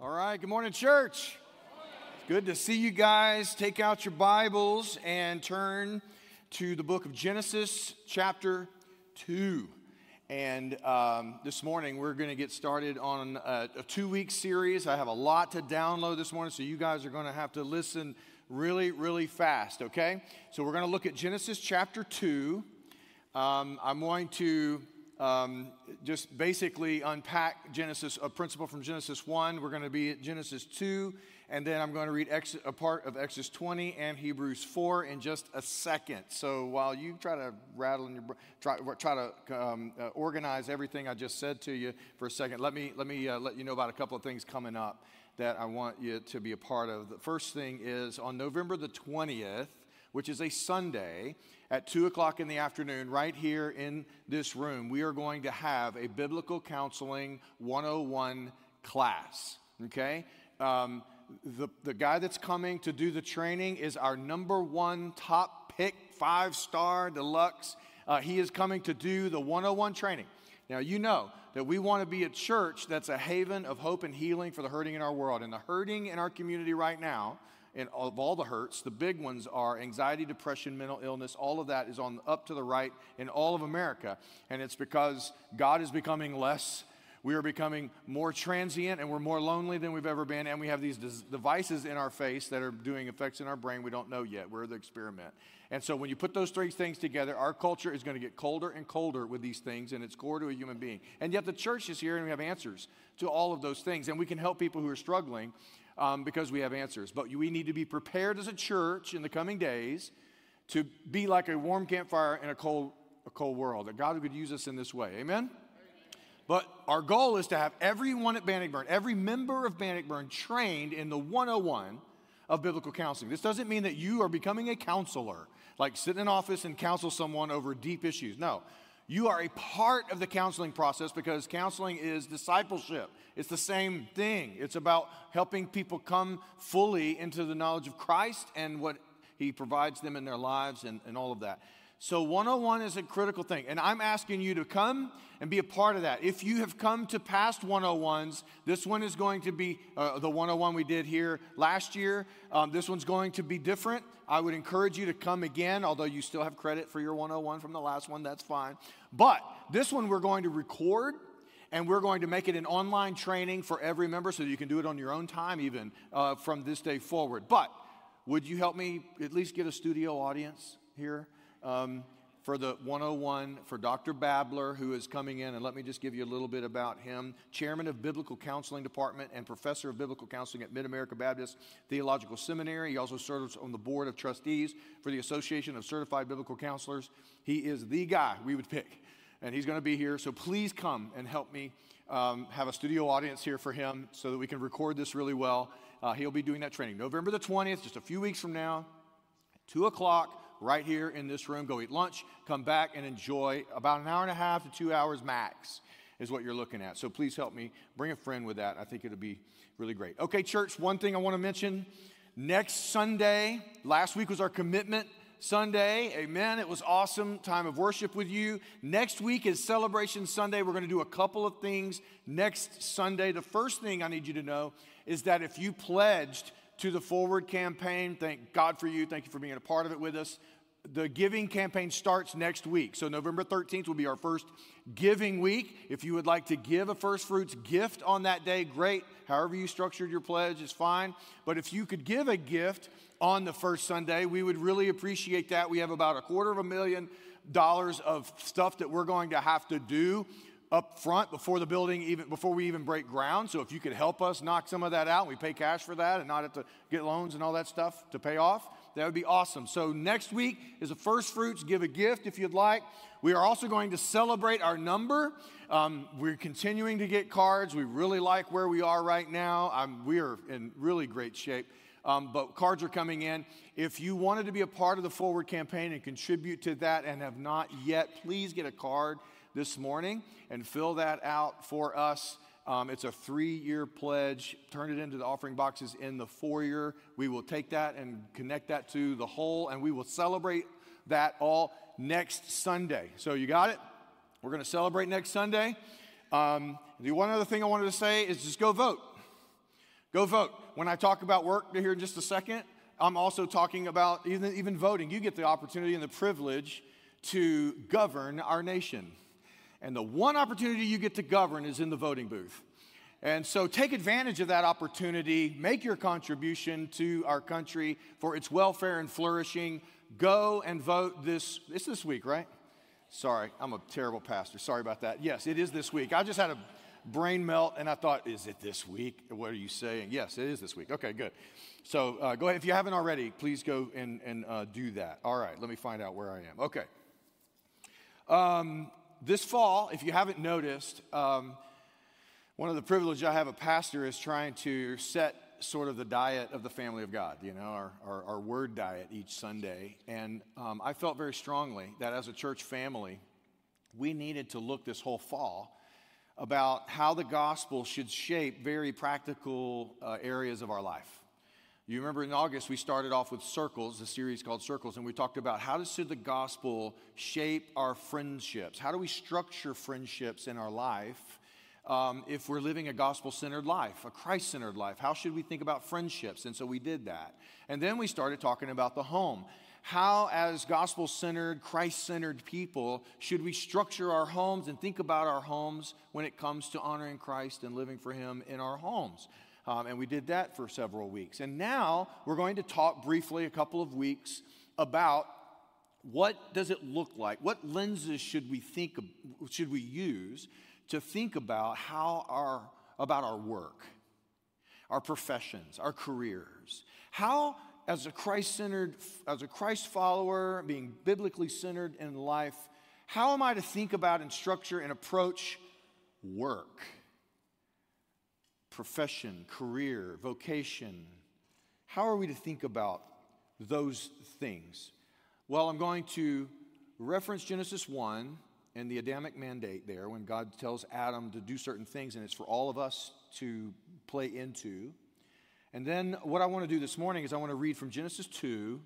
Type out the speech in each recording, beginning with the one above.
All right, good morning, church. Good to see you guys. Take out your Bibles and turn to the book of Genesis, chapter 2. And um, this morning, we're going to get started on a, a two week series. I have a lot to download this morning, so you guys are going to have to listen really, really fast, okay? So, we're going to look at Genesis chapter 2. Um, I'm going to um, just basically unpack Genesis, a principle from Genesis 1. We're going to be at Genesis 2, and then I'm going to read a part of Exodus 20 and Hebrews 4 in just a second. So while you try to rattle in your try, try to um, uh, organize everything I just said to you for a second, let me let me uh, let you know about a couple of things coming up that I want you to be a part of. The first thing is on November the 20th, which is a Sunday at 2 o'clock in the afternoon, right here in this room, we are going to have a Biblical Counseling 101 class. Okay? Um, the, the guy that's coming to do the training is our number one top pick, five star deluxe. Uh, he is coming to do the 101 training. Now, you know that we want to be a church that's a haven of hope and healing for the hurting in our world. And the hurting in our community right now and of all the hurts, the big ones are anxiety, depression, mental illness. All of that is on up to the right in all of America. And it's because God is becoming less. We are becoming more transient and we're more lonely than we've ever been. And we have these devices in our face that are doing effects in our brain we don't know yet. We're the experiment. And so when you put those three things together, our culture is going to get colder and colder with these things, and it's core to a human being. And yet the church is here and we have answers to all of those things. And we can help people who are struggling um, because we have answers. But we need to be prepared as a church in the coming days to be like a warm campfire in a cold, a cold world. That God would use us in this way. Amen? But our goal is to have everyone at Bannockburn, every member of Bannockburn trained in the 101 of biblical counseling. This doesn't mean that you are becoming a counselor, like sit in an office and counsel someone over deep issues. No, you are a part of the counseling process because counseling is discipleship. It's the same thing. It's about helping people come fully into the knowledge of Christ and what He provides them in their lives and, and all of that. So, 101 is a critical thing. And I'm asking you to come and be a part of that. If you have come to past 101s, this one is going to be uh, the 101 we did here last year. Um, this one's going to be different. I would encourage you to come again, although you still have credit for your 101 from the last one, that's fine. But this one we're going to record and we're going to make it an online training for every member so you can do it on your own time, even uh, from this day forward. But would you help me at least get a studio audience here? Um, for the 101 for Dr. Babler, who is coming in. And let me just give you a little bit about him. Chairman of Biblical Counseling Department and professor of Biblical Counseling at Mid America Baptist Theological Seminary. He also serves on the board of trustees for the Association of Certified Biblical Counselors. He is the guy we would pick. And he's going to be here. So please come and help me um, have a studio audience here for him so that we can record this really well. Uh, he'll be doing that training November the 20th, just a few weeks from now, 2 o'clock right here in this room. Go eat lunch, come back and enjoy about an hour and a half to two hours max is what you're looking at. So please help me bring a friend with that. I think it'll be really great. Okay, church, one thing I want to mention next Sunday, last week was our commitment. Sunday, amen. It was awesome time of worship with you. Next week is Celebration Sunday. We're going to do a couple of things next Sunday. The first thing I need you to know is that if you pledged to the Forward campaign. Thank God for you. Thank you for being a part of it with us. The giving campaign starts next week. So, November 13th will be our first giving week. If you would like to give a first fruits gift on that day, great. However, you structured your pledge is fine. But if you could give a gift on the first Sunday, we would really appreciate that. We have about a quarter of a million dollars of stuff that we're going to have to do up front before the building even before we even break ground. So if you could help us knock some of that out we pay cash for that and not have to get loans and all that stuff to pay off that would be awesome. So next week is the first fruits give a gift if you'd like. We are also going to celebrate our number. Um, we're continuing to get cards. We really like where we are right now. We are in really great shape. Um, but cards are coming in. If you wanted to be a part of the Forward campaign and contribute to that and have not yet, please get a card this morning and fill that out for us. Um, it's a three year pledge. Turn it into the offering boxes in the foyer. We will take that and connect that to the whole, and we will celebrate that all next Sunday. So, you got it? We're going to celebrate next Sunday. Um, the one other thing I wanted to say is just go vote. Go vote. When I talk about work here in just a second, I'm also talking about even, even voting. You get the opportunity and the privilege to govern our nation. And the one opportunity you get to govern is in the voting booth. And so take advantage of that opportunity, make your contribution to our country for its welfare and flourishing. Go and vote this, it's this week, right? Sorry, I'm a terrible pastor. Sorry about that. Yes, it is this week. I just had a brain melt, and I thought, is it this week? What are you saying? Yes, it is this week. Okay, good. So uh, go ahead. If you haven't already, please go and, and uh, do that. All right, let me find out where I am. Okay. Um, this fall, if you haven't noticed, um, one of the privileges I have a pastor is trying to set sort of the diet of the family of God, you know, our, our, our word diet each Sunday. And um, I felt very strongly that as a church family, we needed to look this whole fall about how the gospel should shape very practical uh, areas of our life. You remember in August, we started off with Circles, a series called Circles, and we talked about how does the gospel shape our friendships? How do we structure friendships in our life um, if we're living a gospel centered life, a Christ centered life? How should we think about friendships? And so we did that. And then we started talking about the home how, as gospel centered, Christ centered people, should we structure our homes and think about our homes when it comes to honoring Christ and living for Him in our homes? Um, and we did that for several weeks. And now we're going to talk briefly, a couple of weeks, about what does it look like? What lenses should we think should we use to think about how our about our work, our professions, our careers? How as a Christ centered, as a Christ follower, being biblically centered in life, how am I to think about and structure and approach work, profession, career, vocation? How are we to think about those things? Well, I'm going to reference Genesis 1 and the Adamic mandate there when God tells Adam to do certain things, and it's for all of us to play into. And then what I want to do this morning is I want to read from Genesis 2,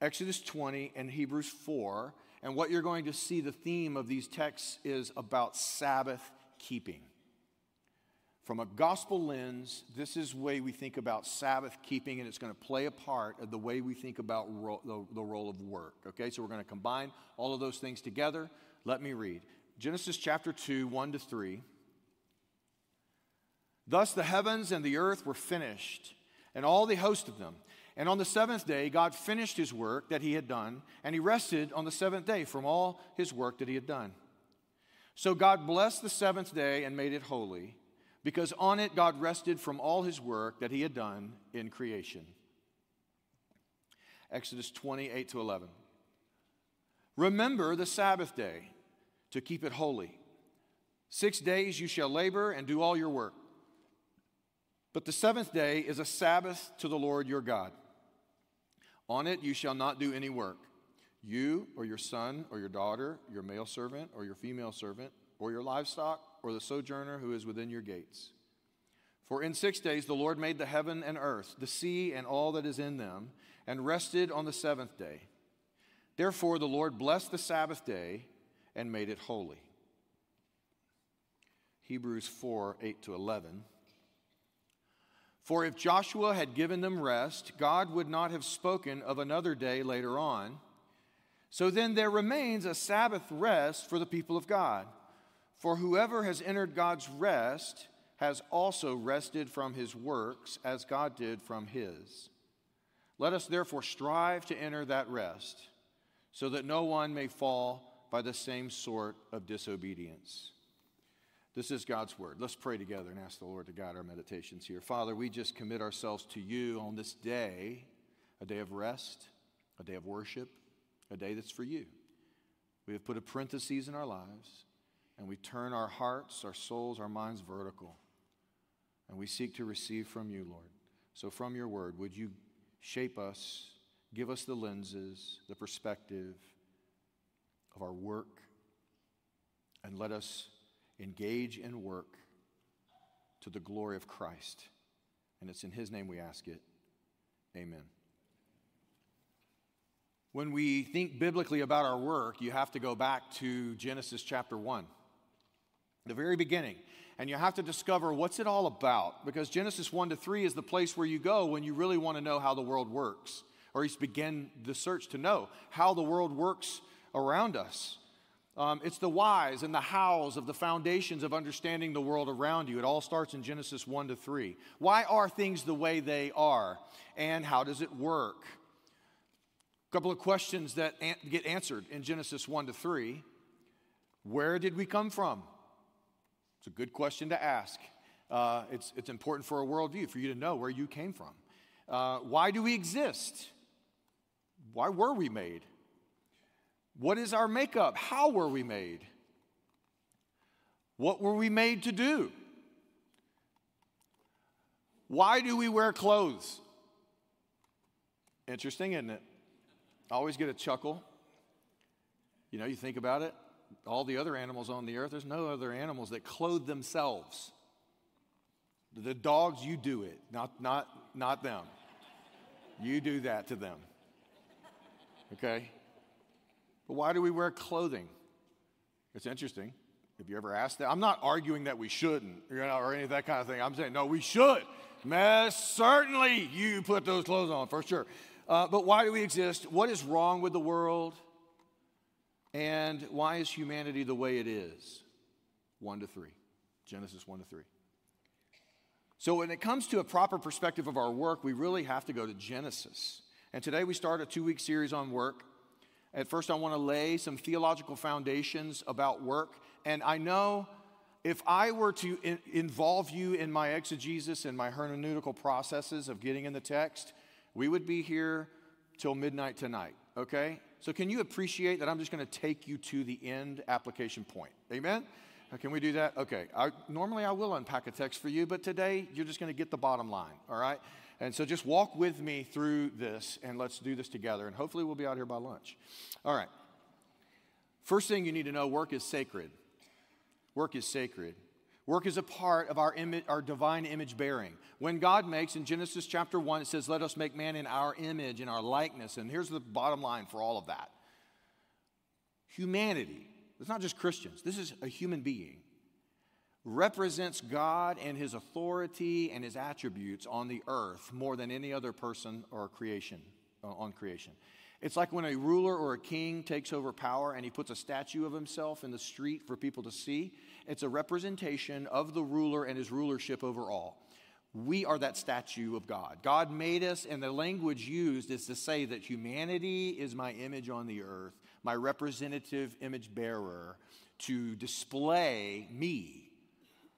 Exodus 20, and Hebrews 4. And what you're going to see the theme of these texts is about Sabbath keeping. From a gospel lens, this is the way we think about Sabbath keeping, and it's going to play a part of the way we think about ro- the, the role of work. Okay, so we're going to combine all of those things together. Let me read Genesis chapter 2, 1 to 3. Thus the heavens and the earth were finished, and all the host of them. And on the seventh day, God finished his work that he had done, and he rested on the seventh day from all his work that he had done. So God blessed the seventh day and made it holy, because on it God rested from all his work that he had done in creation. Exodus 28 to 11. Remember the Sabbath day to keep it holy. Six days you shall labor and do all your work. But the seventh day is a Sabbath to the Lord your God. On it you shall not do any work, you or your son or your daughter, your male servant or your female servant, or your livestock, or the sojourner who is within your gates. For in six days the Lord made the heaven and earth, the sea and all that is in them, and rested on the seventh day. Therefore the Lord blessed the Sabbath day and made it holy. Hebrews 4 8 to 11. For if Joshua had given them rest, God would not have spoken of another day later on. So then there remains a Sabbath rest for the people of God. For whoever has entered God's rest has also rested from his works as God did from his. Let us therefore strive to enter that rest, so that no one may fall by the same sort of disobedience. This is God's word. Let's pray together and ask the Lord to guide our meditations here. Father, we just commit ourselves to you on this day, a day of rest, a day of worship, a day that's for you. We have put a parenthesis in our lives, and we turn our hearts, our souls, our minds vertical, and we seek to receive from you, Lord. So, from your word, would you shape us, give us the lenses, the perspective of our work, and let us engage in work to the glory of Christ. And it's in His name we ask it. Amen. When we think biblically about our work, you have to go back to Genesis chapter 1, the very beginning. And you have to discover what's it all about because Genesis 1 to 3 is the place where you go when you really want to know how the world works, or at least begin the search to know how the world works around us. Um, it's the whys and the hows of the foundations of understanding the world around you. It all starts in Genesis 1 to 3. Why are things the way they are? And how does it work? A couple of questions that an- get answered in Genesis 1 to 3. Where did we come from? It's a good question to ask. Uh, it's, it's important for a worldview, for you to know where you came from. Uh, why do we exist? Why were we made? What is our makeup? How were we made? What were we made to do? Why do we wear clothes? Interesting, isn't it? I always get a chuckle. You know, you think about it, all the other animals on the earth, there's no other animals that clothe themselves. The dogs, you do it, not, not, not them. You do that to them. Okay? But why do we wear clothing? It's interesting. Have you ever asked that? I'm not arguing that we shouldn't, or any of that kind of thing. I'm saying, no, we should. Yes, certainly you put those clothes on, for sure. Uh, but why do we exist? What is wrong with the world? And why is humanity the way it is? One to three. Genesis 1 to 3. So, when it comes to a proper perspective of our work, we really have to go to Genesis. And today we start a two week series on work. At first, I want to lay some theological foundations about work. And I know if I were to in- involve you in my exegesis and my hermeneutical processes of getting in the text, we would be here till midnight tonight, okay? So, can you appreciate that I'm just going to take you to the end application point? Amen? Uh, Can we do that? Okay. I, normally, I will unpack a text for you, but today you're just going to get the bottom line, all right? And so just walk with me through this and let's do this together. And hopefully, we'll be out here by lunch. All right. First thing you need to know work is sacred. Work is sacred. Work is a part of our, image, our divine image bearing. When God makes, in Genesis chapter 1, it says, Let us make man in our image, in our likeness. And here's the bottom line for all of that humanity, it's not just Christians, this is a human being, represents God and his authority and his attributes on the earth more than any other person or creation, uh, on creation. It's like when a ruler or a king takes over power and he puts a statue of himself in the street for people to see. It's a representation of the ruler and his rulership over all. We are that statue of God. God made us, and the language used is to say that humanity is my image on the earth, my representative image bearer, to display me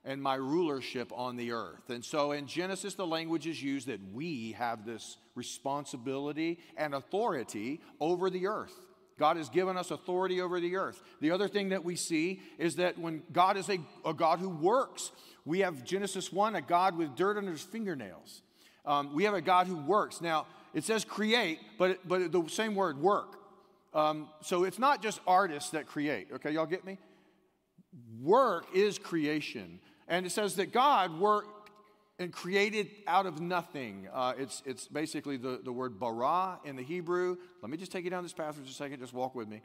and my rulership on the earth. And so in Genesis, the language is used that we have this responsibility and authority over the earth. God has given us authority over the earth. The other thing that we see is that when God is a, a God who works, we have Genesis 1, a God with dirt under his fingernails. Um, we have a God who works. Now, it says create, but, but the same word, work. Um, so it's not just artists that create, okay? Y'all get me? Work is creation. And it says that God worked and created out of nothing. Uh, it's, it's basically the, the word bara in the Hebrew. Let me just take you down this just a second, just walk with me.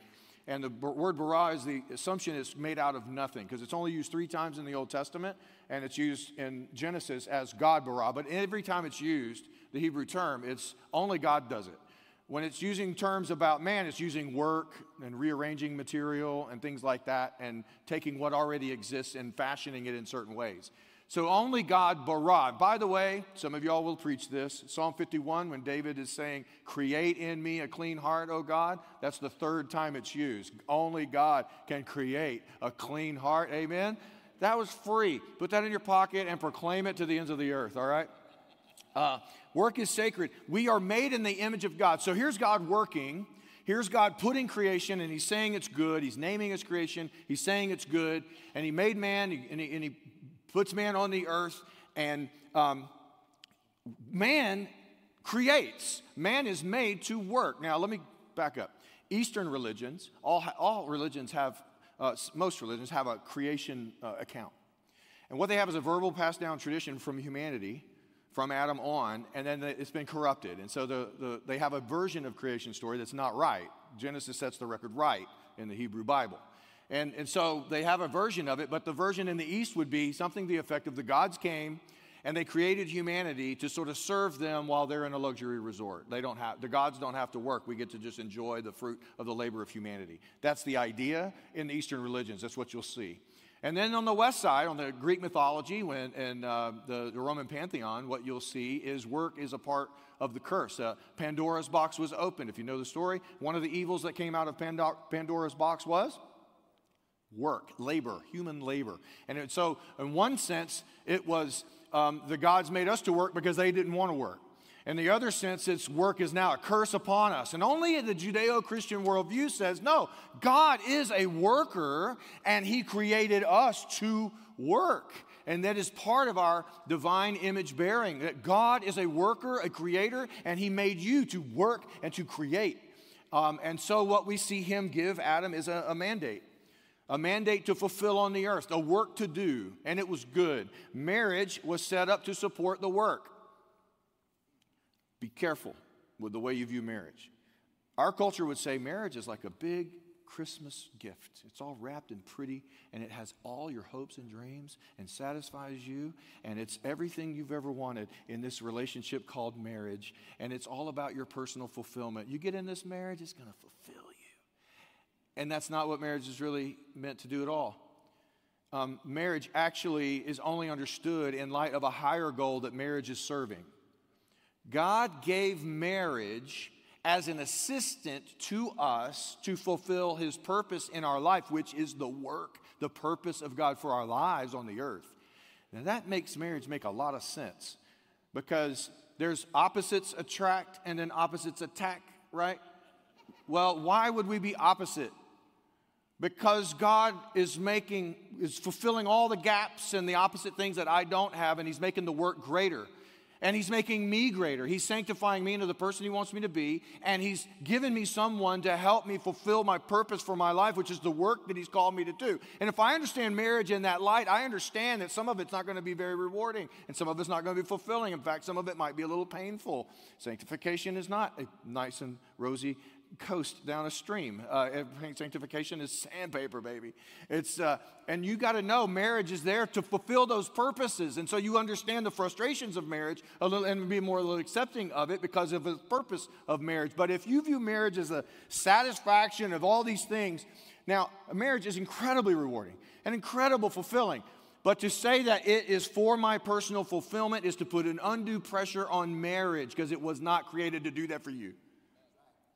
And the word bara is the assumption is made out of nothing because it's only used three times in the Old Testament and it's used in Genesis as God bara. But every time it's used, the Hebrew term, it's only God does it. When it's using terms about man, it's using work and rearranging material and things like that and taking what already exists and fashioning it in certain ways. So only God bara. By the way, some of y'all will preach this. Psalm 51, when David is saying, Create in me a clean heart, O God, that's the third time it's used. Only God can create a clean heart. Amen? That was free. Put that in your pocket and proclaim it to the ends of the earth, all right? Uh, work is sacred. We are made in the image of God. So here's God working. Here's God putting creation, and He's saying it's good. He's naming His creation. He's saying it's good. And He made man, and He, and he puts man on the earth. And um, man creates, man is made to work. Now, let me back up. Eastern religions, all, all religions have, uh, most religions have a creation uh, account. And what they have is a verbal passed down tradition from humanity, from Adam on, and then it's been corrupted. And so the, the, they have a version of creation story that's not right. Genesis sets the record right in the Hebrew Bible. And, and so they have a version of it, but the version in the East would be something to the effect of the gods came and they created humanity to sort of serve them while they're in a luxury resort. They don't have, the gods don't have to work. We get to just enjoy the fruit of the labor of humanity. That's the idea in the Eastern religions. That's what you'll see. And then on the west side, on the Greek mythology when, and uh, the, the, Roman pantheon, what you'll see is work is a part of the curse. Uh, Pandora's box was opened. If you know the story, one of the evils that came out of Pandora's box was work, labor, human labor. And it, so, in one sense, it was um, the gods made us to work because they didn't want to work. In the other sense, it's work is now a curse upon us. And only the Judeo Christian worldview says, no, God is a worker and He created us to work. And that is part of our divine image bearing that God is a worker, a creator, and He made you to work and to create. Um, and so, what we see Him give Adam is a, a mandate a mandate to fulfill on the earth, a work to do, and it was good. Marriage was set up to support the work. Be careful with the way you view marriage. Our culture would say marriage is like a big Christmas gift. It's all wrapped and pretty, and it has all your hopes and dreams and satisfies you, and it's everything you've ever wanted in this relationship called marriage, and it's all about your personal fulfillment. You get in this marriage, it's going to fulfill. And that's not what marriage is really meant to do at all. Um, marriage actually is only understood in light of a higher goal that marriage is serving. God gave marriage as an assistant to us to fulfill his purpose in our life, which is the work, the purpose of God for our lives on the earth. Now, that makes marriage make a lot of sense because there's opposites attract and then opposites attack, right? Well, why would we be opposite? Because God is making, is fulfilling all the gaps and the opposite things that I don't have, and He's making the work greater and he's making me greater. He's sanctifying me into the person he wants me to be, and he's given me someone to help me fulfill my purpose for my life, which is the work that he's called me to do. And if I understand marriage in that light, I understand that some of it's not going to be very rewarding, and some of it's not going to be fulfilling. In fact, some of it might be a little painful. Sanctification is not a nice and rosy coast down a stream. Uh, sanctification is sandpaper, baby. It's uh, and you got to know marriage is there to fulfill those purposes, and so you understand the frustrations of marriage a little and be more a little accepting of it because of the purpose of marriage. But if you view marriage as a satisfaction of all these things, now marriage is incredibly rewarding and incredible fulfilling. But to say that it is for my personal fulfillment is to put an undue pressure on marriage because it was not created to do that for you.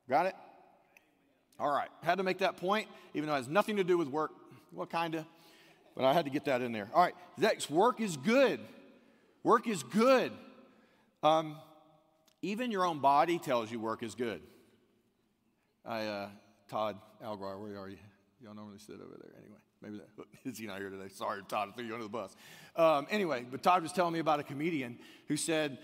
Got it? All right. Had to make that point, even though it has nothing to do with work. Well, kind of. But I had to get that in there. All right. Next, work is good. Work is good. Um, even your own body tells you work is good. I, uh, Todd Algar, where are you? Y'all normally sit over there. Anyway, maybe that, is he not here today? Sorry, Todd, I threw you under the bus. Um, anyway, but Todd was telling me about a comedian who said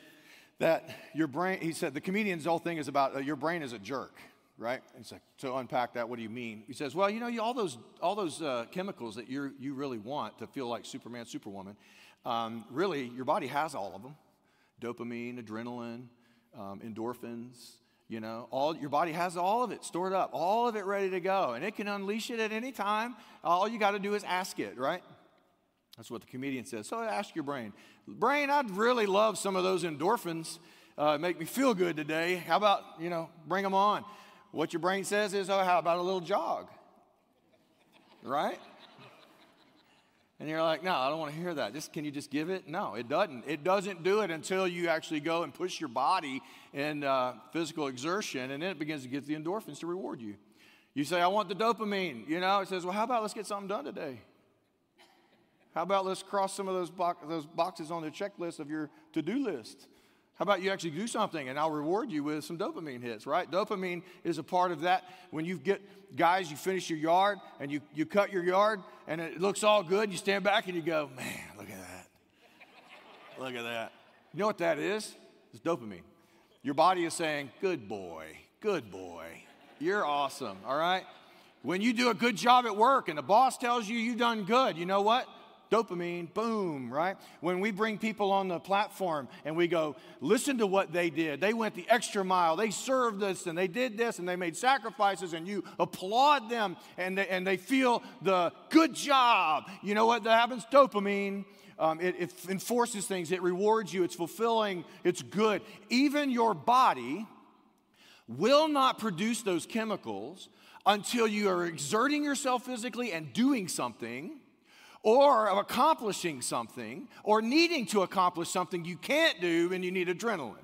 that your brain, he said, the comedian's whole thing is about uh, your brain is a jerk right? And so to unpack that, what do you mean? He says, well, you know, you, all those, all those uh, chemicals that you you really want to feel like Superman, Superwoman, um, really, your body has all of them. Dopamine, adrenaline, um, endorphins, you know, all, your body has all of it stored up, all of it ready to go. And it can unleash it at any time. All you got to do is ask it, right? That's what the comedian says. So ask your brain. Brain, I'd really love some of those endorphins. Uh, make me feel good today. How about, you know, bring them on? What your brain says is, oh, how about a little jog? Right? And you're like, no, I don't want to hear that. Just can you just give it? No, it doesn't. It doesn't do it until you actually go and push your body in uh, physical exertion, and then it begins to get the endorphins to reward you. You say, I want the dopamine. You know, it says, well, how about let's get something done today? How about let's cross some of those, bo- those boxes on the checklist of your to do list? How about you actually do something and I'll reward you with some dopamine hits, right? Dopamine is a part of that. When you get guys, you finish your yard and you, you cut your yard and it looks all good, you stand back and you go, man, look at that. Look at that. You know what that is? It's dopamine. Your body is saying, Good boy, good boy, you're awesome, all right? When you do a good job at work and the boss tells you you've done good, you know what? Dopamine, boom, right? When we bring people on the platform and we go, listen to what they did. They went the extra mile. They served us and they did this and they made sacrifices and you applaud them and they, and they feel the good job. You know what that happens? Dopamine. Um, it, it enforces things, it rewards you, it's fulfilling, it's good. Even your body will not produce those chemicals until you are exerting yourself physically and doing something or of accomplishing something or needing to accomplish something you can't do and you need adrenaline.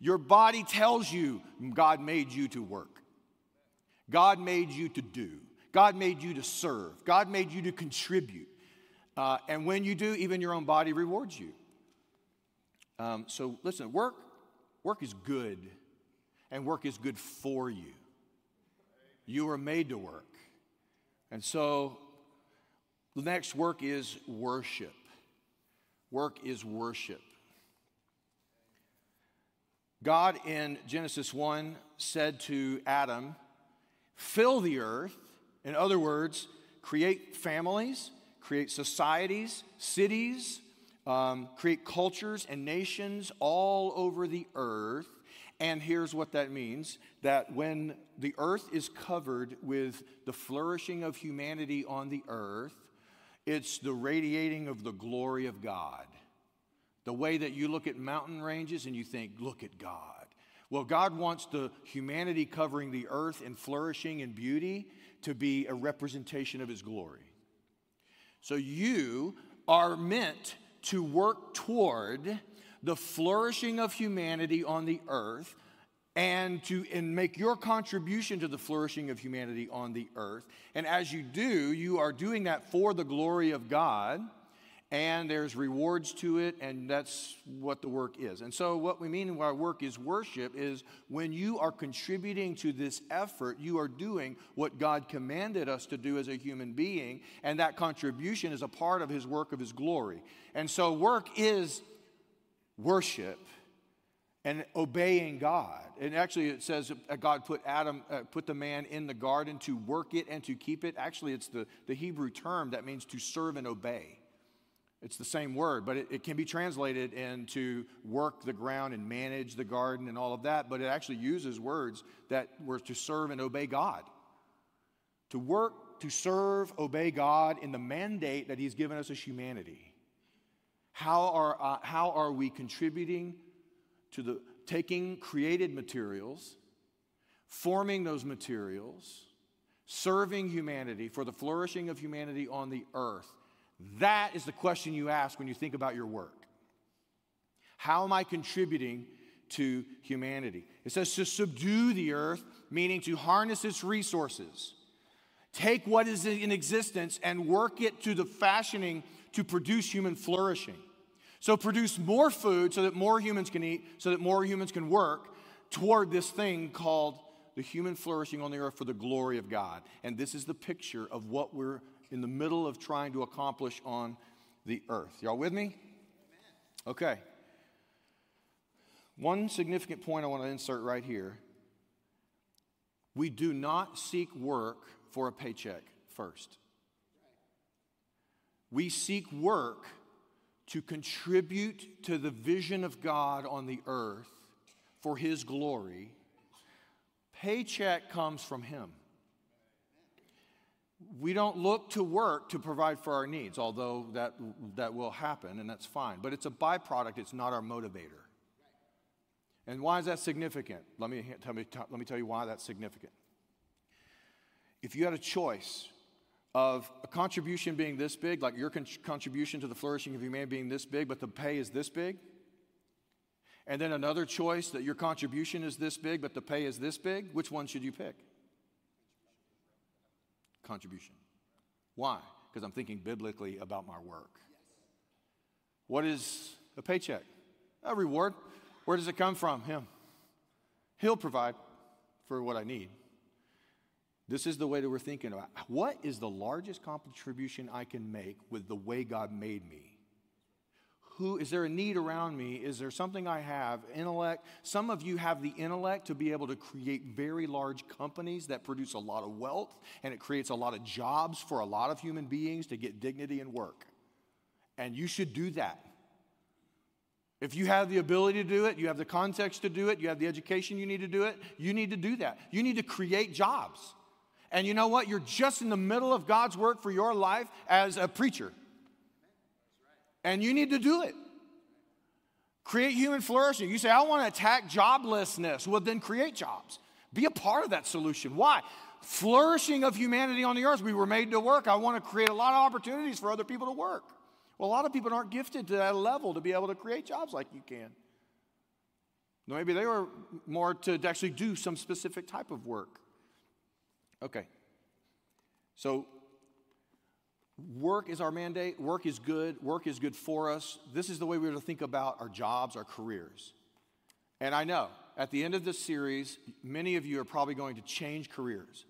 Your body tells you God made you to work, God made you to do, God made you to serve, God made you to contribute. Uh, and when you do, even your own body rewards you. Um, so listen, work, work is good, and work is good for you. You were made to work. And so the next work is worship. Work is worship. God in Genesis 1 said to Adam, Fill the earth. In other words, create families, create societies, cities, um, create cultures and nations all over the earth. And here's what that means that when the earth is covered with the flourishing of humanity on the earth, it's the radiating of the glory of God. The way that you look at mountain ranges and you think, look at God. Well, God wants the humanity covering the earth and flourishing in beauty to be a representation of His glory. So you are meant to work toward the flourishing of humanity on the earth and to and make your contribution to the flourishing of humanity on the earth. And as you do, you are doing that for the glory of God, and there's rewards to it, and that's what the work is. And so, what we mean by work is worship is when you are contributing to this effort, you are doing what God commanded us to do as a human being, and that contribution is a part of His work of His glory. And so, work is worship and obeying God. And actually, it says God put Adam, uh, put the man in the garden to work it and to keep it. Actually, it's the, the Hebrew term that means to serve and obey. It's the same word, but it, it can be translated into work the ground and manage the garden and all of that. But it actually uses words that were to serve and obey God. To work, to serve, obey God in the mandate that He's given us as humanity. How are, uh, how are we contributing to the taking created materials, forming those materials, serving humanity for the flourishing of humanity on the earth. That is the question you ask when you think about your work. How am I contributing to humanity? It says to subdue the earth, meaning to harness its resources. Take what is in existence and work it to the fashioning to produce human flourishing. So produce more food so that more humans can eat, so that more humans can work toward this thing called the human flourishing on the earth for the glory of God. And this is the picture of what we're in the middle of trying to accomplish on the earth. Y'all with me? Okay. One significant point I want to insert right here. We do not seek work for a paycheck first. We seek work to contribute to the vision of God on the earth for His glory, paycheck comes from Him. We don't look to work to provide for our needs, although that, that will happen and that's fine. But it's a byproduct, it's not our motivator. And why is that significant? Let me, tell me, let me tell you why that's significant. If you had a choice of a contribution being this big, like your con- contribution to the flourishing of humanity being this big, but the pay is this big. And then another choice that your contribution is this big, but the pay is this big. Which one should you pick? Contribution. Why? Because I'm thinking biblically about my work. What is a paycheck? A reward. Where does it come from? Him. He'll provide for what I need. This is the way that we're thinking about what is the largest contribution I can make with the way God made me? who is there a need around me? Is there something I have? Intellect. Some of you have the intellect to be able to create very large companies that produce a lot of wealth and it creates a lot of jobs for a lot of human beings to get dignity and work. And you should do that. If you have the ability to do it, you have the context to do it, you have the education you need to do it, you need to do that. You need to create jobs. And you know what? You're just in the middle of God's work for your life as a preacher. And you need to do it. Create human flourishing. You say, I want to attack joblessness. Well, then create jobs. Be a part of that solution. Why? Flourishing of humanity on the earth. We were made to work. I want to create a lot of opportunities for other people to work. Well, a lot of people aren't gifted to that level to be able to create jobs like you can. Maybe they were more to actually do some specific type of work. Okay. So Work is our mandate. Work is good. Work is good for us. This is the way we're to think about our jobs, our careers. And I know at the end of this series, many of you are probably going to change careers,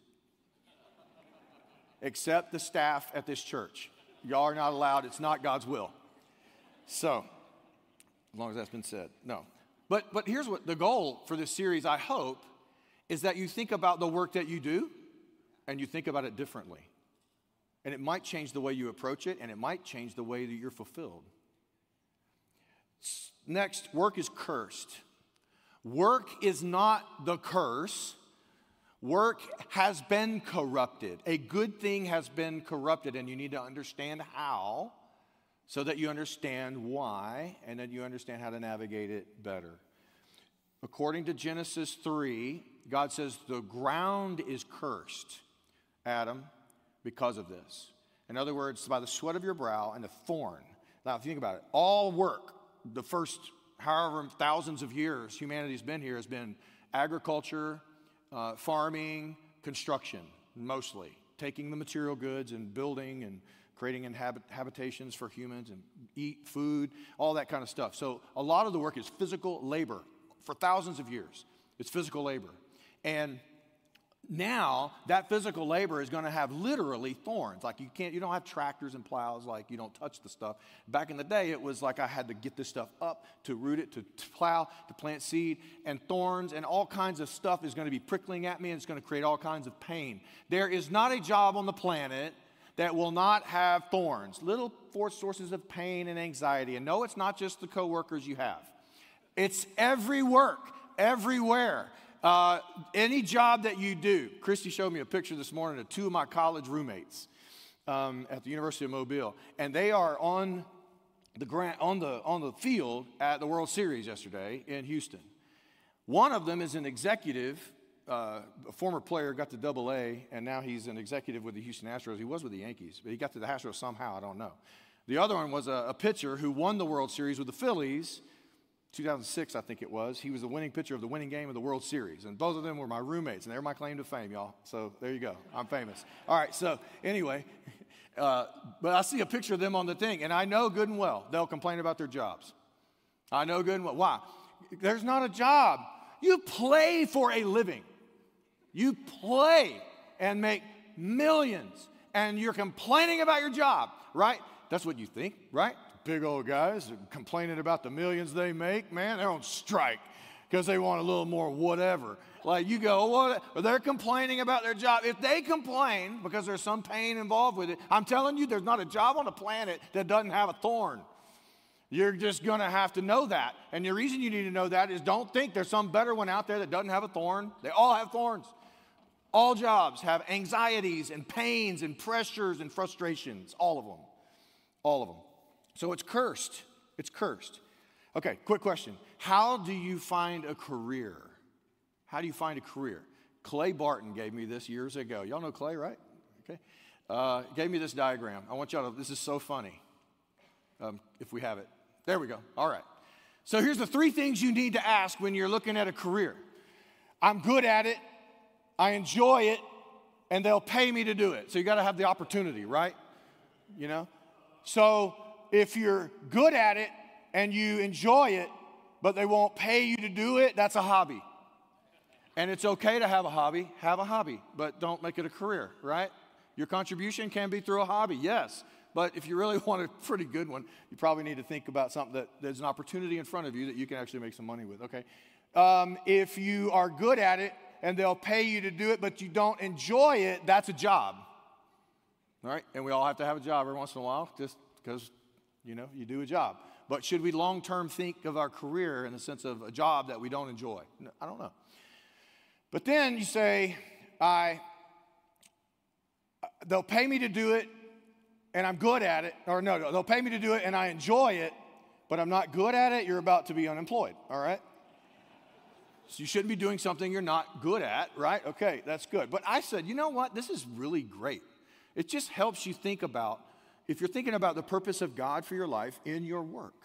except the staff at this church. Y'all are not allowed, it's not God's will. So, as long as that's been said, no. But, but here's what the goal for this series, I hope, is that you think about the work that you do and you think about it differently. And it might change the way you approach it, and it might change the way that you're fulfilled. Next, work is cursed. Work is not the curse. Work has been corrupted. A good thing has been corrupted, and you need to understand how so that you understand why and then you understand how to navigate it better. According to Genesis 3, God says the ground is cursed. Adam, because of this. In other words, by the sweat of your brow and the thorn. Now, if you think about it, all work, the first however thousands of years humanity's been here, has been agriculture, uh, farming, construction, mostly. Taking the material goods and building and creating inhabit- habitations for humans and eat food, all that kind of stuff. So, a lot of the work is physical labor for thousands of years. It's physical labor. And now that physical labor is going to have literally thorns. Like you can't you don't have tractors and plows like you don't touch the stuff. Back in the day it was like i had to get this stuff up to root it to, to plow to plant seed and thorns and all kinds of stuff is going to be prickling at me and it's going to create all kinds of pain. There is not a job on the planet that will not have thorns. Little sources of pain and anxiety. And no it's not just the coworkers you have. It's every work everywhere uh, any job that you do, Christy showed me a picture this morning of two of my college roommates um, at the University of Mobile, and they are on the on the on the field at the World Series yesterday in Houston. One of them is an executive, uh, a former player, got to Double A, and now he's an executive with the Houston Astros. He was with the Yankees, but he got to the Astros somehow. I don't know. The other one was a, a pitcher who won the World Series with the Phillies 2006, I think it was. He was the winning pitcher of the winning game of the World Series. And both of them were my roommates, and they're my claim to fame, y'all. So there you go. I'm famous. All right, so anyway, uh, but I see a picture of them on the thing, and I know good and well they'll complain about their jobs. I know good and well. Why? There's not a job. You play for a living, you play and make millions, and you're complaining about your job, right? That's what you think, right? Big old guys complaining about the millions they make, man, they're on strike because they want a little more whatever. Like you go, what? They're complaining about their job. If they complain because there's some pain involved with it, I'm telling you, there's not a job on the planet that doesn't have a thorn. You're just going to have to know that. And the reason you need to know that is don't think there's some better one out there that doesn't have a thorn. They all have thorns. All jobs have anxieties and pains and pressures and frustrations. All of them. All of them. So it's cursed. It's cursed. Okay, quick question. How do you find a career? How do you find a career? Clay Barton gave me this years ago. Y'all know Clay, right? Okay. Uh, gave me this diagram. I want y'all to, this is so funny. Um, if we have it. There we go. All right. So here's the three things you need to ask when you're looking at a career I'm good at it, I enjoy it, and they'll pay me to do it. So you got to have the opportunity, right? You know? So if you're good at it and you enjoy it, but they won't pay you to do it, that's a hobby. And it's okay to have a hobby, have a hobby, but don't make it a career, right? Your contribution can be through a hobby, yes, But if you really want a pretty good one, you probably need to think about something that there's an opportunity in front of you that you can actually make some money with, okay? Um, if you are good at it and they'll pay you to do it, but you don't enjoy it, that's a job. All right? And we all have to have a job every once in a while just because, you know, you do a job. But should we long term think of our career in the sense of a job that we don't enjoy? I don't know. But then you say, I, they'll pay me to do it and I'm good at it. Or no, they'll pay me to do it and I enjoy it, but I'm not good at it. You're about to be unemployed, all right? So you shouldn't be doing something you're not good at, right? Okay, that's good. But I said, you know what? This is really great. It just helps you think about if you're thinking about the purpose of God for your life in your work.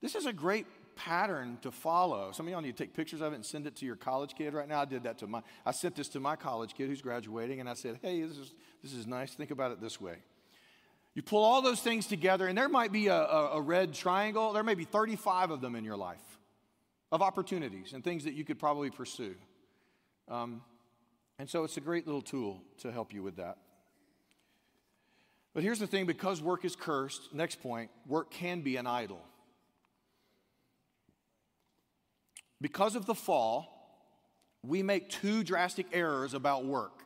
This is a great pattern to follow. Some of y'all need to take pictures of it and send it to your college kid right now. I did that to my, I sent this to my college kid who's graduating, and I said, hey, this is, this is nice. Think about it this way. You pull all those things together, and there might be a, a, a red triangle. There may be 35 of them in your life of opportunities and things that you could probably pursue. Um, and so it's a great little tool to help you with that. But here's the thing because work is cursed, next point, work can be an idol. Because of the fall, we make two drastic errors about work.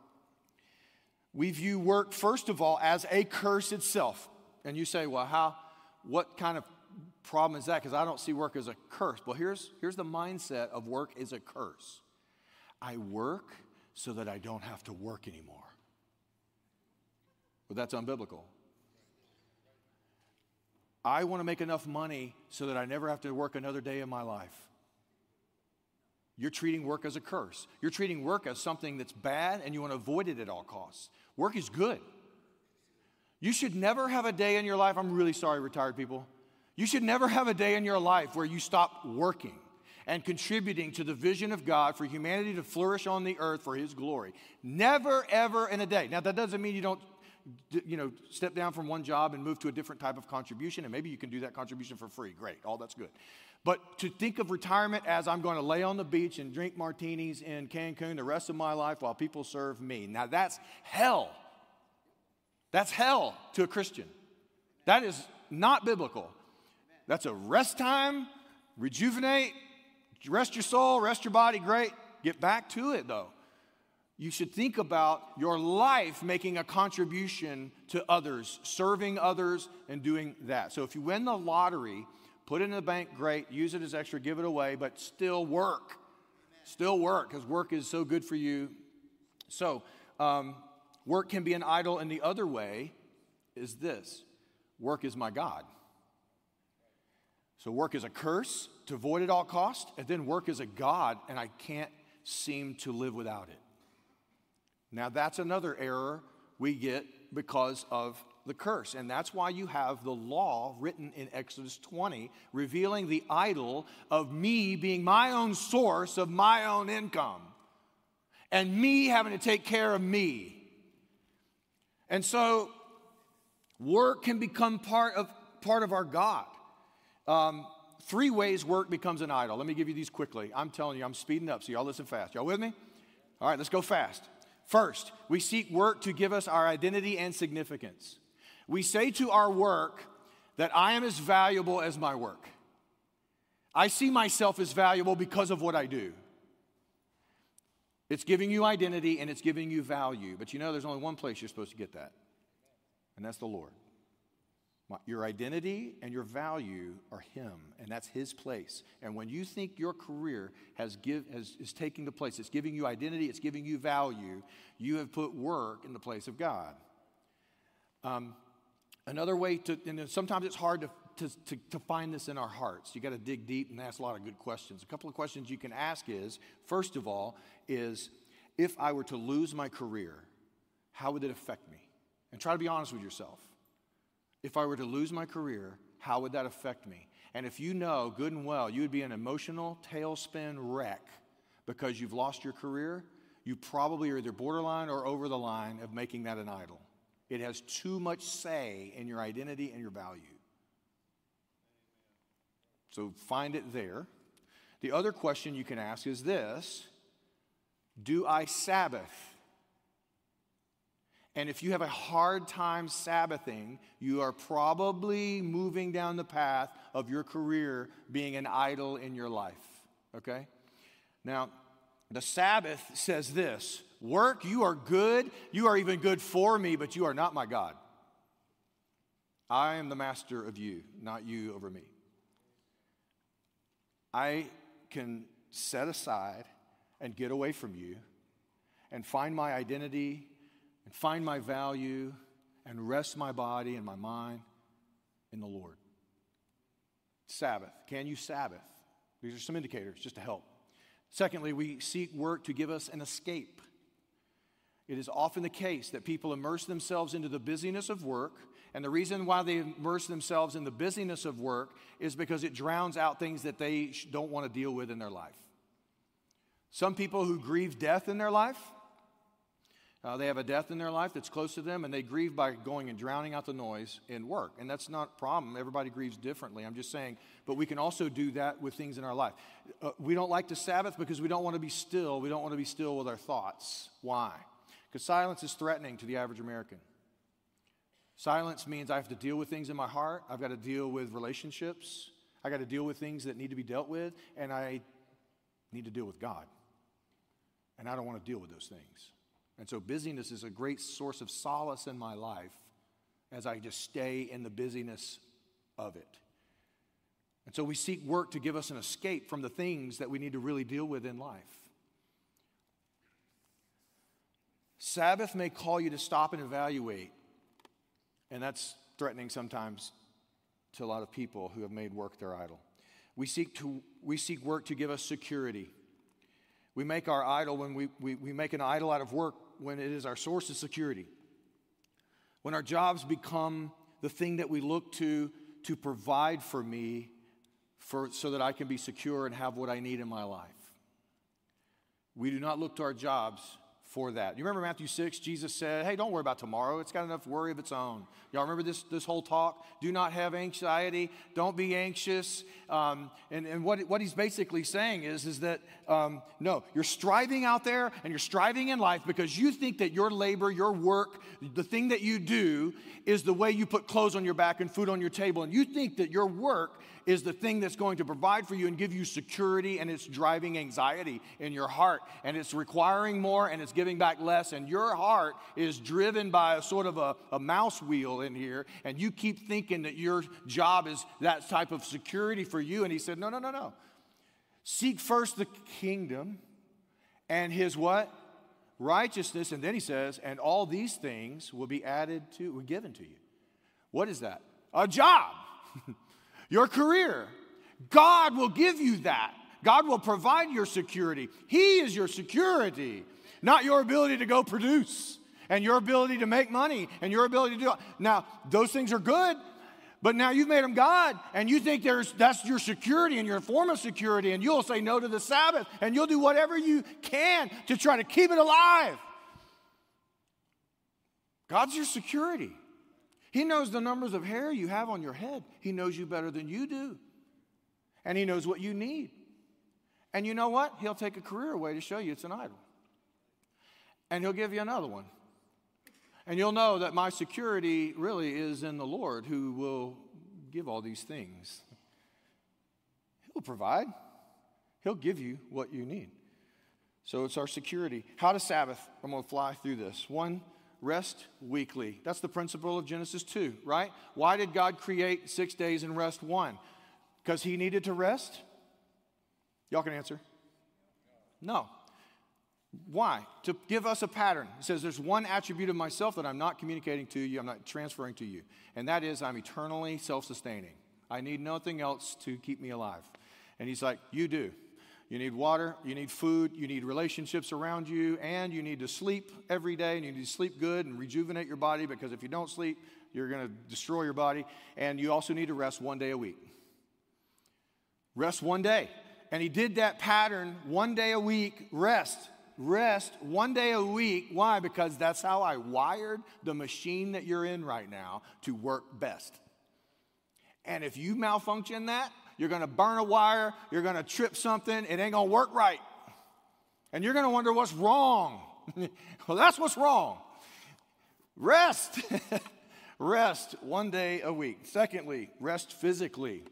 We view work, first of all, as a curse itself. And you say, well, how, what kind of problem is that? Because I don't see work as a curse. Well, here's, here's the mindset of work is a curse. I work so that I don't have to work anymore. But that's unbiblical. I want to make enough money so that I never have to work another day in my life. You're treating work as a curse. You're treating work as something that's bad and you want to avoid it at all costs. Work is good. You should never have a day in your life, I'm really sorry, retired people. You should never have a day in your life where you stop working and contributing to the vision of God for humanity to flourish on the earth for His glory. Never, ever in a day. Now, that doesn't mean you don't you know, step down from one job and move to a different type of contribution, and maybe you can do that contribution for free. Great, all that's good. But to think of retirement as I'm going to lay on the beach and drink martinis in Cancun the rest of my life while people serve me. Now that's hell. That's hell to a Christian. That is not biblical. That's a rest time, rejuvenate, rest your soul, rest your body, great. Get back to it though you should think about your life making a contribution to others, serving others, and doing that. So if you win the lottery, put it in the bank, great, use it as extra, give it away, but still work. Still work, because work is so good for you. So, um, work can be an idol, and the other way is this work is my God. So, work is a curse to avoid at all cost, and then work is a God, and I can't seem to live without it. Now, that's another error we get because of the curse. And that's why you have the law written in Exodus 20, revealing the idol of me being my own source of my own income and me having to take care of me. And so, work can become part of, part of our God. Um, three ways work becomes an idol. Let me give you these quickly. I'm telling you, I'm speeding up, so y'all listen fast. Y'all with me? All right, let's go fast. First, we seek work to give us our identity and significance. We say to our work that I am as valuable as my work. I see myself as valuable because of what I do. It's giving you identity and it's giving you value. But you know, there's only one place you're supposed to get that, and that's the Lord. Your identity and your value are Him, and that's His place. And when you think your career has give, has, is taking the place, it's giving you identity, it's giving you value, you have put work in the place of God. Um, another way to, and sometimes it's hard to, to, to, to find this in our hearts. You got to dig deep and ask a lot of good questions. A couple of questions you can ask is first of all, is if I were to lose my career, how would it affect me? And try to be honest with yourself. If I were to lose my career, how would that affect me? And if you know good and well you would be an emotional tailspin wreck because you've lost your career, you probably are either borderline or over the line of making that an idol. It has too much say in your identity and your value. So find it there. The other question you can ask is this Do I Sabbath? And if you have a hard time Sabbathing, you are probably moving down the path of your career being an idol in your life. Okay? Now, the Sabbath says this Work, you are good. You are even good for me, but you are not my God. I am the master of you, not you over me. I can set aside and get away from you and find my identity and find my value and rest my body and my mind in the Lord. Sabbath. Can you Sabbath? These are some indicators just to help. Secondly, we seek work to give us an escape. It is often the case that people immerse themselves into the busyness of work, and the reason why they immerse themselves in the busyness of work is because it drowns out things that they don't want to deal with in their life. Some people who grieve death in their life, uh, they have a death in their life that's close to them, and they grieve by going and drowning out the noise in work. And that's not a problem. Everybody grieves differently. I'm just saying, but we can also do that with things in our life. Uh, we don't like the Sabbath because we don't want to be still. We don't want to be still with our thoughts. Why? Because silence is threatening to the average American. Silence means I have to deal with things in my heart, I've got to deal with relationships, I got to deal with things that need to be dealt with, and I need to deal with God. And I don't want to deal with those things. And so busyness is a great source of solace in my life as I just stay in the busyness of it. And so we seek work to give us an escape from the things that we need to really deal with in life. Sabbath may call you to stop and evaluate, and that's threatening sometimes to a lot of people who have made work their idol. We seek, to, we seek work to give us security. We make our idol when we, we, we make an idol out of work when it is our source of security. When our jobs become the thing that we look to to provide for me for, so that I can be secure and have what I need in my life. We do not look to our jobs for that. You remember Matthew 6? Jesus said, Hey, don't worry about tomorrow. It's got enough worry of its own. Y'all remember this, this whole talk? Do not have anxiety. Don't be anxious. Um, and and what, what he's basically saying is, is that um, no, you're striving out there and you're striving in life because you think that your labor, your work, the thing that you do is the way you put clothes on your back and food on your table. And you think that your work is the thing that's going to provide for you and give you security, and it's driving anxiety in your heart, and it's requiring more and it's giving back less, and your heart is driven by a sort of a, a mouse wheel in here, and you keep thinking that your job is that type of security for you. And he said, No, no, no, no. Seek first the kingdom and his what? Righteousness. And then he says, and all these things will be added to, will given to you. What is that? A job. your career. God will give you that. God will provide your security. He is your security, not your ability to go produce and your ability to make money and your ability to do. Now, those things are good, but now you've made them God and you think there's, that's your security and your form of security, and you'll say no to the Sabbath and you'll do whatever you can to try to keep it alive. God's your security. He knows the numbers of hair you have on your head. He knows you better than you do. And He knows what you need. And you know what? He'll take a career away to show you it's an idol. And He'll give you another one. And you'll know that my security really is in the Lord who will give all these things. He'll provide, He'll give you what you need. So it's our security. How to Sabbath? I'm going to fly through this. One, rest weekly. That's the principle of Genesis 2, right? Why did God create six days and rest one? Because he needed to rest? Y'all can answer. No. Why? To give us a pattern. He says there's one attribute of myself that I'm not communicating to you, I'm not transferring to you, and that is I'm eternally self sustaining. I need nothing else to keep me alive. And he's like, You do. You need water, you need food, you need relationships around you, and you need to sleep every day, and you need to sleep good and rejuvenate your body because if you don't sleep, you're going to destroy your body. And you also need to rest one day a week. Rest one day. And he did that pattern one day a week, rest. Rest one day a week. Why? Because that's how I wired the machine that you're in right now to work best. And if you malfunction that, you're going to burn a wire, you're going to trip something, it ain't going to work right. And you're going to wonder what's wrong. well, that's what's wrong. Rest. rest one day a week. Secondly, rest physically.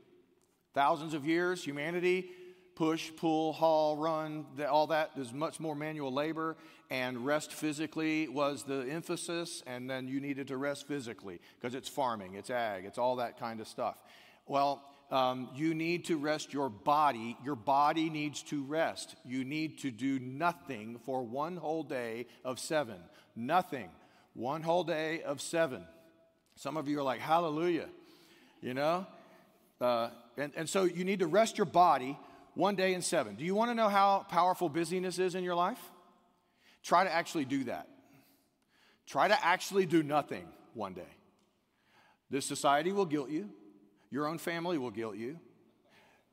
Thousands of years, humanity push, pull, haul, run, all that is much more manual labor, and rest physically was the emphasis, and then you needed to rest physically because it's farming, it's ag, it's all that kind of stuff. Well, um, you need to rest your body. Your body needs to rest. You need to do nothing for one whole day of seven. Nothing. One whole day of seven. Some of you are like, hallelujah, you know? Uh, and, and so you need to rest your body one day in seven. Do you want to know how powerful busyness is in your life? Try to actually do that. Try to actually do nothing one day. This society will guilt you. Your own family will guilt you.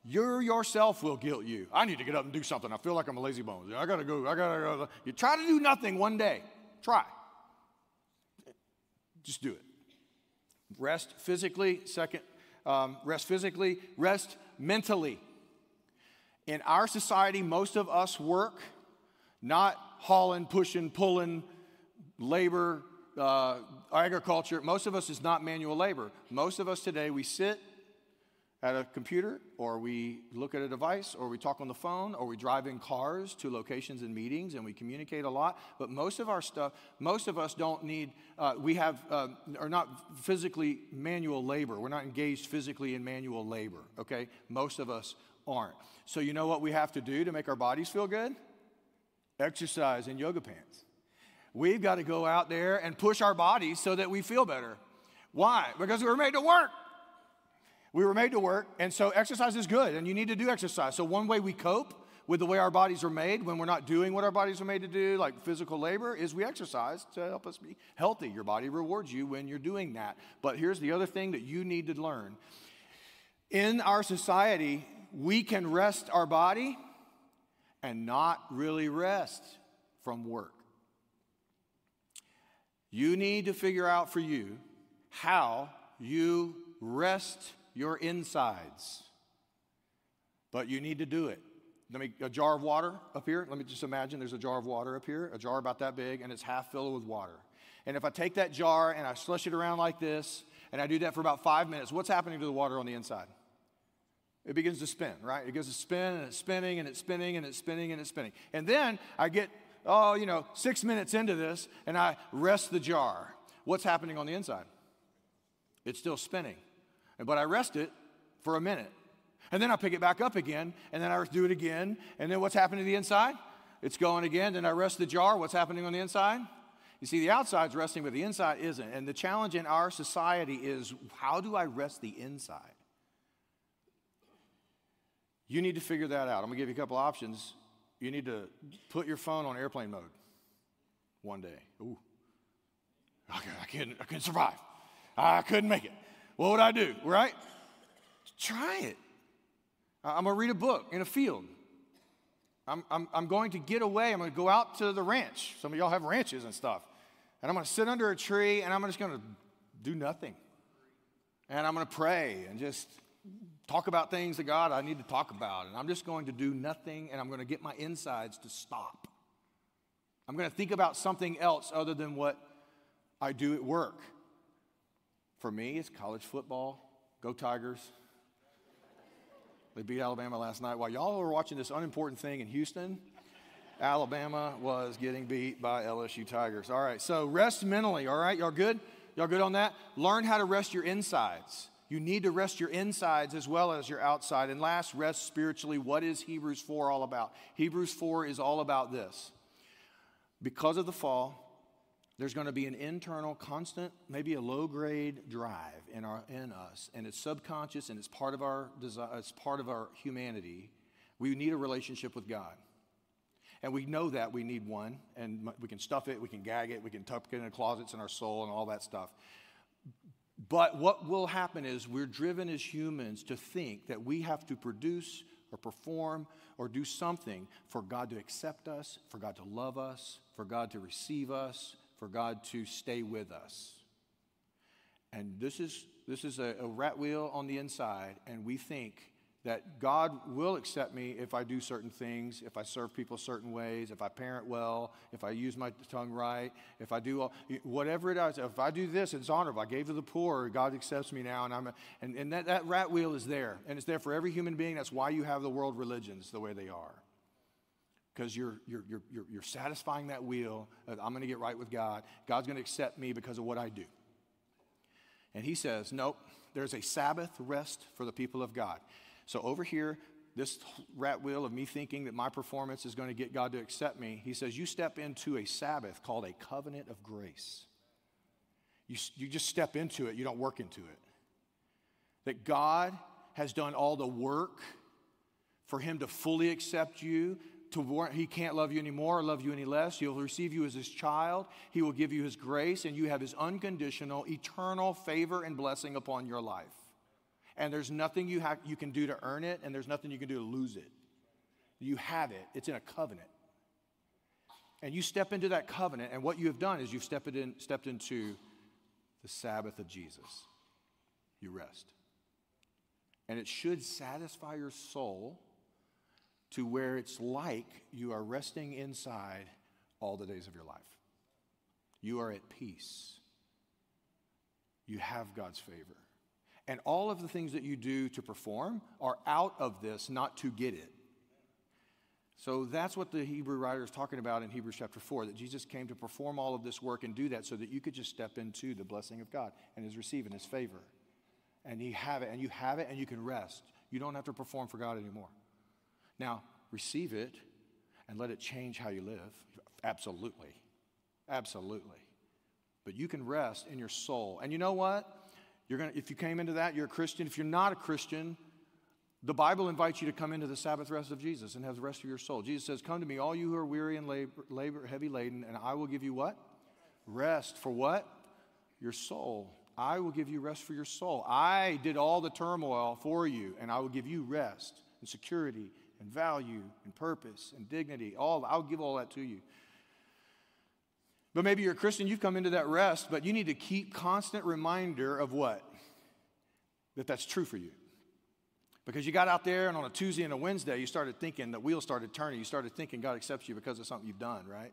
You yourself will guilt you. I need to get up and do something. I feel like I'm a lazy bones. I gotta go. I gotta go. You try to do nothing one day. Try. Just do it. Rest physically. Second, um, rest physically. Rest mentally. In our society, most of us work not hauling, pushing, pulling, labor, uh, agriculture, most of us is not manual labor. Most of us today, we sit at a computer, or we look at a device, or we talk on the phone, or we drive in cars to locations and meetings, and we communicate a lot. But most of our stuff, most of us don't need, uh, we have, uh, are not physically manual labor. We're not engaged physically in manual labor, okay? Most of us aren't. So, you know what we have to do to make our bodies feel good? Exercise in yoga pants. We've got to go out there and push our bodies so that we feel better. Why? Because we were made to work. We were made to work, and so exercise is good, and you need to do exercise. So, one way we cope with the way our bodies are made when we're not doing what our bodies are made to do, like physical labor, is we exercise to help us be healthy. Your body rewards you when you're doing that. But here's the other thing that you need to learn in our society, we can rest our body and not really rest from work. You need to figure out for you how you rest your insides. But you need to do it. Let me a jar of water up here. Let me just imagine there's a jar of water up here, a jar about that big, and it's half filled with water. And if I take that jar and I slush it around like this, and I do that for about five minutes, what's happening to the water on the inside? It begins to spin, right? It goes to spin and it's spinning and it's spinning and it's spinning and it's spinning. And then I get oh, you know, six minutes into this and I rest the jar. What's happening on the inside? It's still spinning. But I rest it for a minute. And then I pick it back up again, and then I do it again. And then what's happening to the inside? It's going again. Then I rest the jar. What's happening on the inside? You see, the outside's resting, but the inside isn't. And the challenge in our society is how do I rest the inside? You need to figure that out. I'm going to give you a couple options you need to put your phone on airplane mode one day. Ooh, I couldn't, I couldn't survive. I couldn't make it. What would I do, right? Try it. I'm going to read a book in a field. I'm, I'm, I'm going to get away. I'm going to go out to the ranch. Some of y'all have ranches and stuff. And I'm going to sit under a tree and I'm just going to do nothing. And I'm going to pray and just talk about things that God I need to talk about, and I'm just going to do nothing, and I'm going to get my insides to stop. I'm going to think about something else other than what I do at work. For me, it's college football. Go Tigers. They beat Alabama last night. While y'all were watching this unimportant thing in Houston, Alabama was getting beat by LSU Tigers. All right, so rest mentally, all right? Y'all good? Y'all good on that? Learn how to rest your insides. You need to rest your insides as well as your outside. And last, rest spiritually. What is Hebrews 4 all about? Hebrews 4 is all about this. Because of the fall, there's going to be an internal, constant, maybe a low grade drive in, our, in us, and it's subconscious and it's part of our it's part of our humanity. We need a relationship with God. And we know that we need one, and we can stuff it, we can gag it, we can tuck it in the closets in our soul and all that stuff. But what will happen is we're driven as humans to think that we have to produce or perform or do something for God to accept us, for God to love us, for God to receive us, for God to stay with us. And this is, this is a, a rat wheel on the inside, and we think that God will accept me if I do certain things, if I serve people certain ways, if I parent well, if I use my tongue right, if I do all, whatever it is. If I do this, it's honorable. I gave to the poor, God accepts me now, and I'm a, and, and that, that rat wheel is there, and it's there for every human being. That's why you have the world religions the way they are. Because you're, you're, you're, you're, you're satisfying that wheel. that I'm going to get right with God. God's going to accept me because of what I do. And he says, nope, there's a Sabbath rest for the people of God. So over here, this rat wheel of me thinking that my performance is going to get God to accept me, he says, you step into a Sabbath called a covenant of grace. You, you just step into it, you don't work into it. That God has done all the work for him to fully accept you. To, he can't love you anymore or love you any less. He'll receive you as his child. He will give you his grace, and you have his unconditional, eternal favor and blessing upon your life and there's nothing you, have, you can do to earn it, and there's nothing you can do to lose it. You have it, it's in a covenant. And you step into that covenant, and what you have done is you've stepped, in, stepped into the Sabbath of Jesus. You rest. And it should satisfy your soul to where it's like you are resting inside all the days of your life. You are at peace. You have God's favor. And all of the things that you do to perform are out of this, not to get it. So that's what the Hebrew writer is talking about in Hebrews chapter 4 that Jesus came to perform all of this work and do that so that you could just step into the blessing of God and is receiving his favor. And you have it, and you have it, and you can rest. You don't have to perform for God anymore. Now, receive it and let it change how you live. Absolutely. Absolutely. But you can rest in your soul. And you know what? You're gonna, if you came into that, you're a Christian. If you're not a Christian, the Bible invites you to come into the Sabbath rest of Jesus and have the rest of your soul. Jesus says, Come to me, all you who are weary and labor, labor heavy laden, and I will give you what? Rest. For what? Your soul. I will give you rest for your soul. I did all the turmoil for you, and I will give you rest and security and value and purpose and dignity. All I'll give all that to you. But maybe you're a Christian, you've come into that rest, but you need to keep constant reminder of what? That that's true for you. Because you got out there and on a Tuesday and a Wednesday, you started thinking, the wheel started turning. You started thinking God accepts you because of something you've done, right?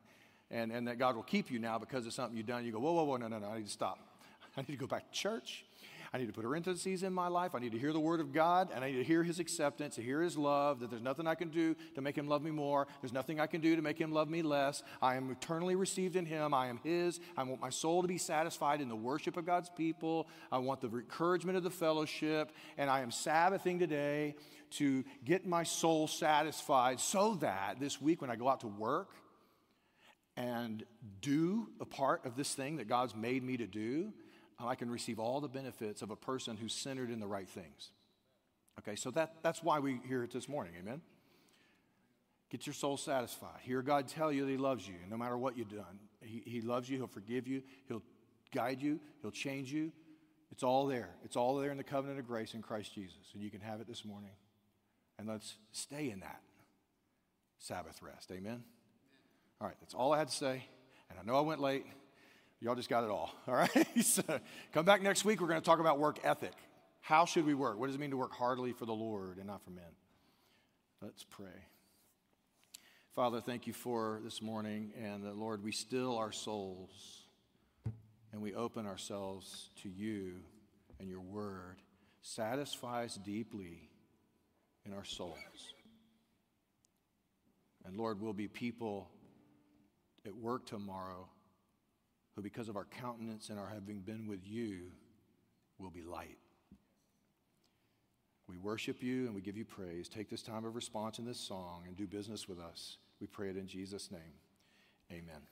And, and that God will keep you now because of something you've done. You go, whoa, whoa, whoa, no, no, no, I need to stop. I need to go back to church. I need to put parentheses in my life. I need to hear the word of God, and I need to hear his acceptance, to hear his love, that there's nothing I can do to make him love me more. There's nothing I can do to make him love me less. I am eternally received in him. I am his. I want my soul to be satisfied in the worship of God's people. I want the encouragement of the fellowship, and I am Sabbathing today to get my soul satisfied so that this week when I go out to work and do a part of this thing that God's made me to do, I can receive all the benefits of a person who's centered in the right things. Okay, so that, that's why we hear it this morning. Amen? Get your soul satisfied. Hear God tell you that He loves you, no matter what you've done. He, he loves you, He'll forgive you, He'll guide you, He'll change you. It's all there. It's all there in the covenant of grace in Christ Jesus. And you can have it this morning. And let's stay in that Sabbath rest. Amen? All right, that's all I had to say. And I know I went late. Y'all just got it all, all right? so come back next week. We're going to talk about work ethic. How should we work? What does it mean to work heartily for the Lord and not for men? Let's pray. Father, thank you for this morning. And Lord, we still our souls and we open ourselves to you and your word. Satisfy us deeply in our souls. And Lord, we'll be people at work tomorrow who, because of our countenance and our having been with you, will be light. We worship you and we give you praise. Take this time of response in this song and do business with us. We pray it in Jesus' name. Amen.